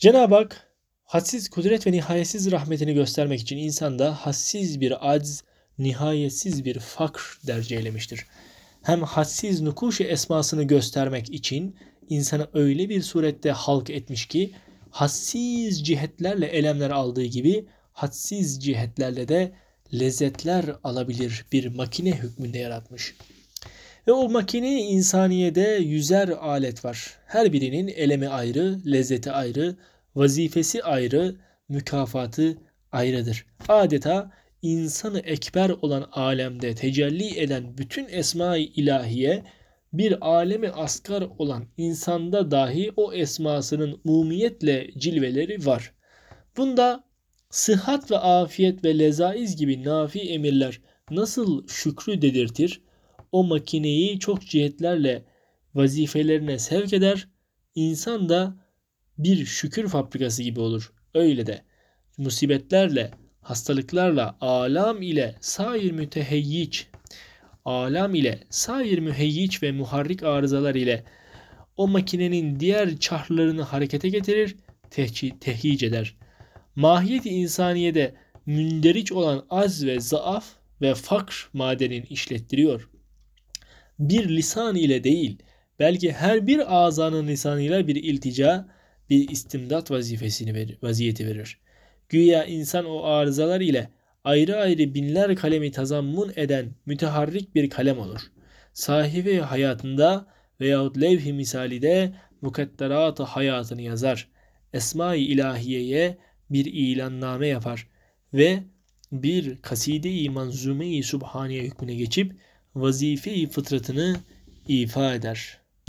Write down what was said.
Cenab-ı Hak hadsiz kudret ve nihayetsiz rahmetini göstermek için insanda hassiz bir acz, nihayetsiz bir fakr derc eylemiştir. Hem hadsiz nukuşu esmasını göstermek için insana öyle bir surette halk etmiş ki hassiz cihetlerle elemler aldığı gibi hadsiz cihetlerle de lezzetler alabilir bir makine hükmünde yaratmış. Ve o makine insaniyede yüzer alet var. Her birinin elemi ayrı, lezzeti ayrı, vazifesi ayrı, mükafatı ayrıdır. Adeta insanı ekber olan alemde tecelli eden bütün esma-i ilahiye bir alemi asgar olan insanda dahi o esmasının umumiyetle cilveleri var. Bunda sıhhat ve afiyet ve lezaiz gibi nafi emirler nasıl şükrü dedirtir? O makineyi çok cihetlerle vazifelerine sevk eder. İnsan da bir şükür fabrikası gibi olur. Öyle de musibetlerle, hastalıklarla, alam ile sair müteheyyiç, alam ile sair müheyyiç ve muharrik arızalar ile o makinenin diğer çarhlarını harekete getirir, tehyic eder. Mahiyet-i insaniyede münderiç olan az ve zaaf ve fakr madenin işlettiriyor. Bir lisan ile değil, belki her bir azanın lisanıyla bir iltica, bir istimdat vazifesini verir, vaziyeti verir. Güya insan o arızalar ile ayrı ayrı binler kalemi tazammun eden müteharrik bir kalem olur. Sahibi hayatında veyahut levh-i misalide mukadderat hayatını yazar. Esma-i ilahiyeye bir ilanname yapar ve bir kaside-i manzume-i subhaniye hükmüne geçip vazife-i fıtratını ifa eder.''